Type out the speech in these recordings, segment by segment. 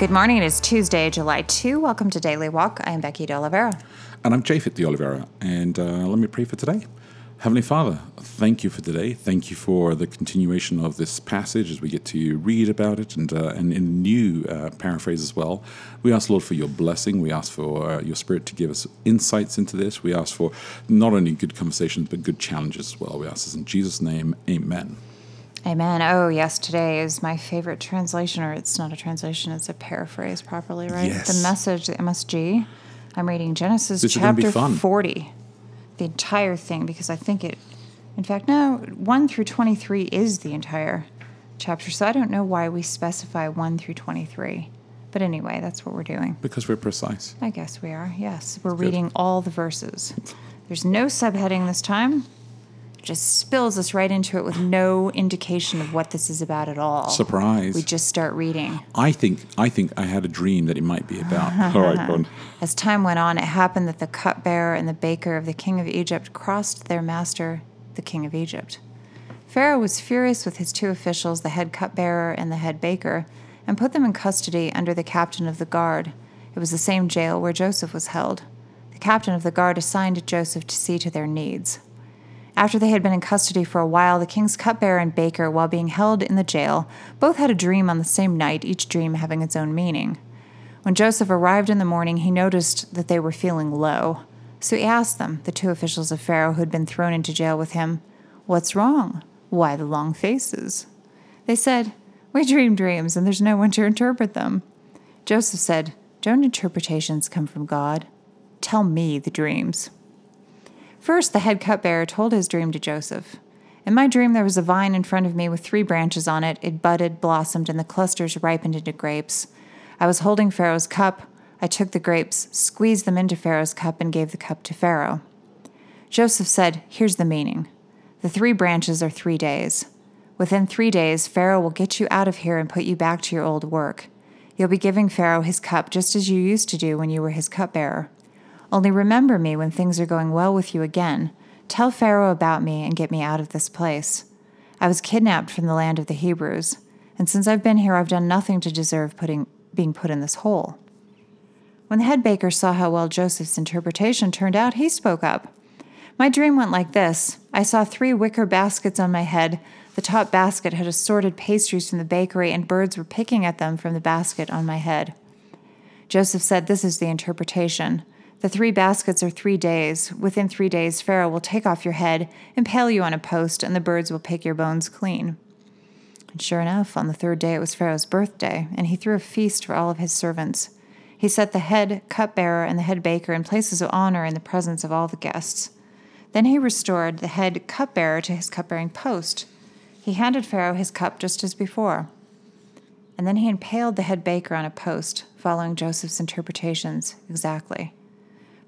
Good morning. It is Tuesday, July 2. Welcome to Daily Walk. I am Becky De Oliveira. And I'm Japhet de Oliveira. And uh, let me pray for today. Heavenly Father, thank you for today. Thank you for the continuation of this passage as we get to read about it and, uh, and in new uh, paraphrase as well. We ask, Lord, for your blessing. We ask for uh, your Spirit to give us insights into this. We ask for not only good conversations, but good challenges as well. We ask this in Jesus' name. Amen. Amen. Oh, yes, today is my favorite translation, or it's not a translation, it's a paraphrase properly, right? Yes. The message, the MSG. I'm reading Genesis This is gonna be chapter 40, the entire thing, because I think it, in fact, no, 1 through 23 is the entire chapter. So I don't know why we specify 1 through 23. But anyway, that's what we're doing. Because we're precise. I guess we are, yes. We're reading all the verses. There's no subheading this time. Just spills us right into it with no indication of what this is about at all. Surprise. We just start reading. I think I think I had a dream that it might be about. All right, go on. As time went on, it happened that the cupbearer and the baker of the king of Egypt crossed their master, the king of Egypt. Pharaoh was furious with his two officials, the head cupbearer and the head baker, and put them in custody under the captain of the guard. It was the same jail where Joseph was held. The captain of the guard assigned Joseph to see to their needs. After they had been in custody for a while, the king's cupbearer and baker, while being held in the jail, both had a dream on the same night, each dream having its own meaning. When Joseph arrived in the morning, he noticed that they were feeling low. So he asked them, the two officials of Pharaoh who had been thrown into jail with him, What's wrong? Why the long faces? They said, We dream dreams, and there's no one to interpret them. Joseph said, Don't interpretations come from God? Tell me the dreams. First, the head cupbearer told his dream to Joseph. In my dream, there was a vine in front of me with three branches on it. It budded, blossomed, and the clusters ripened into grapes. I was holding Pharaoh's cup. I took the grapes, squeezed them into Pharaoh's cup, and gave the cup to Pharaoh. Joseph said, Here's the meaning. The three branches are three days. Within three days, Pharaoh will get you out of here and put you back to your old work. You'll be giving Pharaoh his cup just as you used to do when you were his cupbearer. Only remember me when things are going well with you again. Tell Pharaoh about me and get me out of this place. I was kidnapped from the land of the Hebrews, and since I've been here, I've done nothing to deserve putting, being put in this hole. When the head baker saw how well Joseph's interpretation turned out, he spoke up. My dream went like this I saw three wicker baskets on my head. The top basket had assorted pastries from the bakery, and birds were picking at them from the basket on my head. Joseph said, This is the interpretation. The three baskets are three days. Within three days, Pharaoh will take off your head, impale you on a post, and the birds will pick your bones clean. And sure enough, on the third day it was Pharaoh's birthday, and he threw a feast for all of his servants. He set the head cupbearer and the head baker in places of honor in the presence of all the guests. Then he restored the head cupbearer to his cupbearing post. He handed Pharaoh his cup just as before. And then he impaled the head baker on a post, following Joseph's interpretations exactly.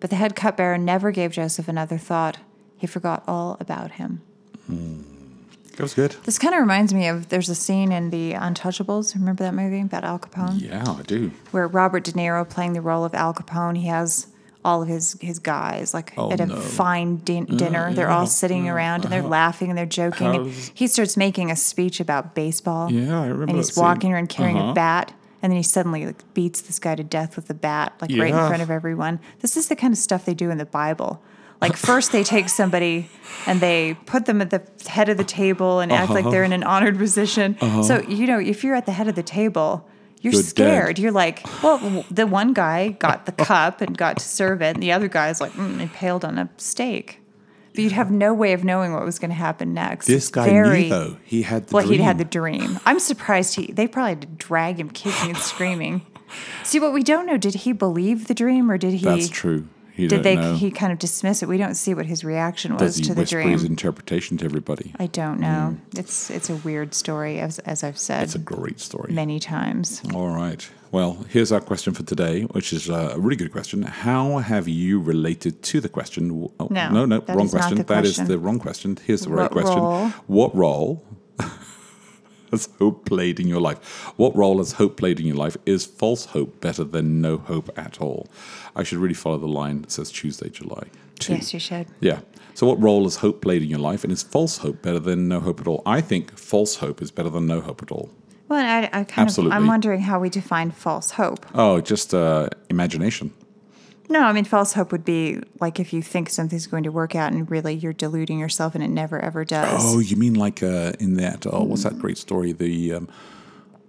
But the head cupbearer never gave Joseph another thought. He forgot all about him. That was good. This kind of reminds me of there's a scene in The Untouchables. Remember that movie about Al Capone? Yeah, I do. Where Robert De Niro playing the role of Al Capone, he has all of his, his guys like Oh, at a no. Uh, fine din- dinner. they're all sitting around and they're laughing and they're joking. And he starts making a speech about baseball. Yeah, I remember And he's walking around carrying Uh-huh. a bat. And then he suddenly like, beats this guy to death with a bat, like right in front of everyone. This is the kind of stuff they do in the Bible. Like first they take somebody and they put them at the head of the table and act like Uh-huh. they're in an honored position. So you know, if you're at the head of the table, you're, You're dead. scared. You're like, well, the one guy got the cup and got to serve it, and the other guy's like mm, impaled on a stake. But you'd have no way of knowing what was going to happen next. This guy very, knew though. He had the well, dream. he'd had the dream. I'm surprised he. They probably had to drag him kicking and screaming. See, what we don't know, did he believe the dream or did he? That's true. You Did they? know. He kind of dismiss it. We don't see what his reaction was Does he to the dream. his interpretation to everybody? I don't know. Hmm. It's it's a weird story, as as I've said It's a great story. many times. All right. Well, here's our question for today, which is a really good question. How have you related to the question? Oh, No, no, no, wrong not question. That is the wrong question. Here's the right What question. role? What role has hope played in your life? What role has hope played in your life? Is false hope better than no hope at all? I should really follow the line that says Tuesday, July. 2. Yes, you should. Yeah. So, what role has hope played in your life? And is false hope better than no hope at all? I think false hope is better than no hope at all. Well, I, I kind Absolutely. of I'm wondering how we define false hope. Oh, just uh, imagination. No, I mean false hope would be like if you think something's going to work out and really you're deluding yourself and it never ever does. Oh, you mean like uh, in that? Oh, what's that great story? The um,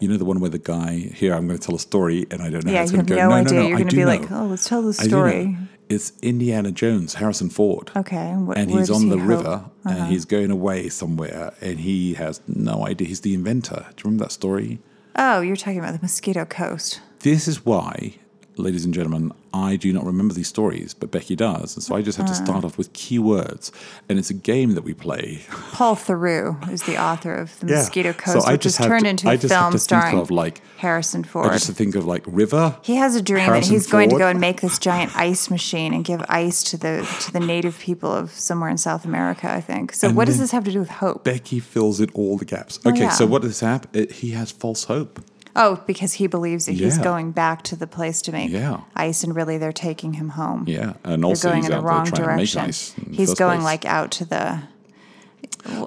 you know the one where the guy here. I'm going to tell a story, and I don't know. how yeah, it's you have going no, to go. idea. You're going to be like, oh, let's tell the know. story. It's Indiana Jones, Harrison Ford. Okay, and, what, And he's on he the river, and he's going away somewhere, and he has no idea. He's the inventor. Do you remember that story? Oh, you're talking about the Mosquito Coast. This is why, ladies and gentlemen, I do not remember these stories, but Becky does. And so I just have to Uh. start off with keywords. And it's a game that we play. Paul Theroux is the author of the Yeah. Mosquito So Coast, I which have turned to- into I a just have film to think starring of, like- Harrison I Ford. just think of like river. He has a dream Harrison that he's going to go and make this giant ice machine and give ice to the to the native people of somewhere in South America, I think. So And what does this have to do with hope? Becky fills in all the gaps. Okay, Oh, yeah. so what does happen? It, he has false hope. Oh, because he believes that he's going back to the place to make Yeah. ice, and really they're taking him home. Yeah, and They're also going he's in the wrong direction. to make ice. He's going place. like out to the.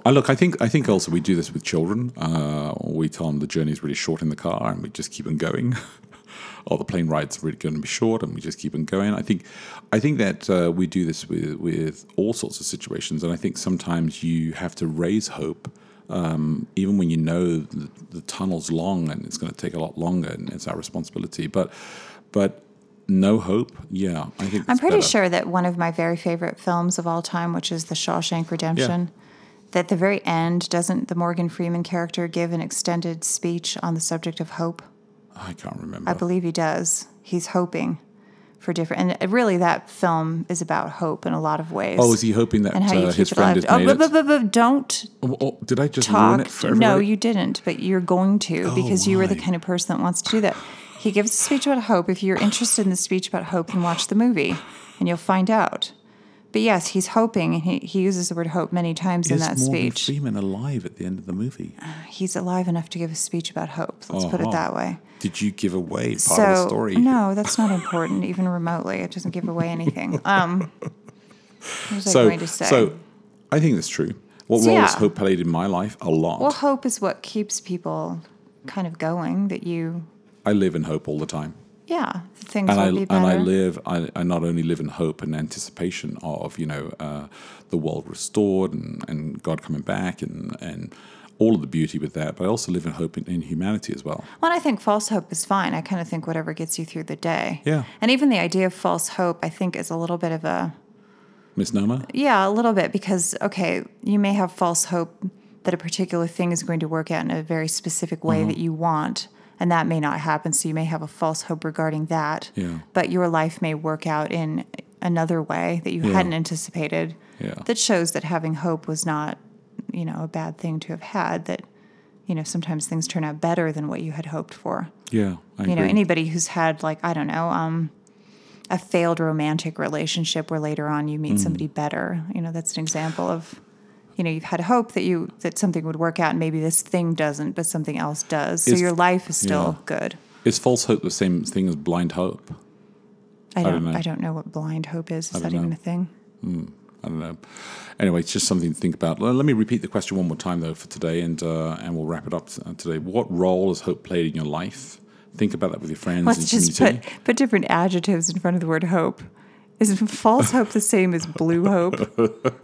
Uh, look, I think I think also we do this with children. Uh, we tell them the journey is really short in the car, and we just keep them going. or the plane ride's really going to be short, and we just keep them going. I think I think that uh, we do this with with all sorts of situations, and I think sometimes you have to raise hope. Um, even when you know the, the tunnel's long and it's going to take a lot longer, and it's our responsibility. But, but no hope. Yeah, I think I'm pretty better. sure that one of my very favorite films of all time, which is The Shawshank Redemption, that the very end doesn't the Morgan Freeman character give an extended speech on the subject of hope? I can't remember. I believe he does. He's hoping for different, and really that film is about hope in a lot of ways. oh, is he hoping that and how you uh, his friend has Oh, made but, it? but, but, but don't Oh, oh, did I just ruin it for no, you didn't, but you're going to because you were the kind of person that wants to do that. He gives a speech about hope. If you're interested in the speech about hope, then watch the movie and you'll find out. But yes, he's hoping, and he, he uses the word hope many times in that Morgan speech. Freeman alive at the end of the movie? He's alive enough to give a speech about hope. Let's put it Uh-huh. that way. Did you give away part so of the story? no, that's not important, even remotely. It doesn't give away anything. Um, what was I So, going to say? so I think that's true. What So, role has hope played in my life? A lot. well, hope is what keeps people kind of going. That you, I live in hope all the time. Yeah, things and will I be and. I live. I, I not only live in hope and anticipation of you know uh, the world restored and, and God coming back and and all of the beauty with that, but I also live in hope in, in humanity as well. Well, I think false hope is fine. I kind of think whatever gets you through the day. Yeah. And even the idea of false hope, I think, is a little bit of a, Misnomer. yeah, a little bit because, okay, you may have false hope that a particular thing is going to work out in a very specific way Mm-hmm. that you want, and that may not happen. So you may have a false hope regarding that. Yeah. But your life may work out in another way that you Yeah. hadn't anticipated Yeah. that shows that having hope was not, you know, a bad thing to have had, that, you know, sometimes things turn out better than what you had hoped for Yeah, I you know anybody who's had like i don't know um a failed romantic relationship where later on you Mm. meet somebody better you know that's an example of you know you've had hope that you that something would work out and maybe this thing doesn't but something else does so Is- your life is still yeah. good Is false hope the same thing as blind hope? I don't, don't know. I don't know what blind hope is. Is that don't even a thing? I don't know. Anyway, it's just something to think about. Let me repeat the question one more time, though, for today, and uh, and we'll wrap it up uh, today. What role has hope played in your life? Think about that with your friends Let's and just community. put put different adjectives in front of the word hope. Is false hope the same as blue hope?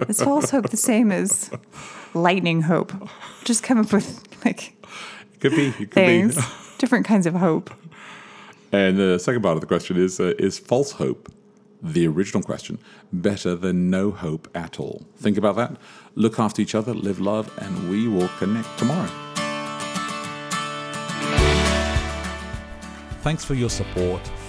Is false hope the same as lightning hope? Just come up with like Could be. It could things, be. different kinds of hope. And the second part of the question is: uh, Is false hope, the original question, better than no hope at all? Think about that. Look after each other, live love, and we will connect tomorrow. Thanks for your support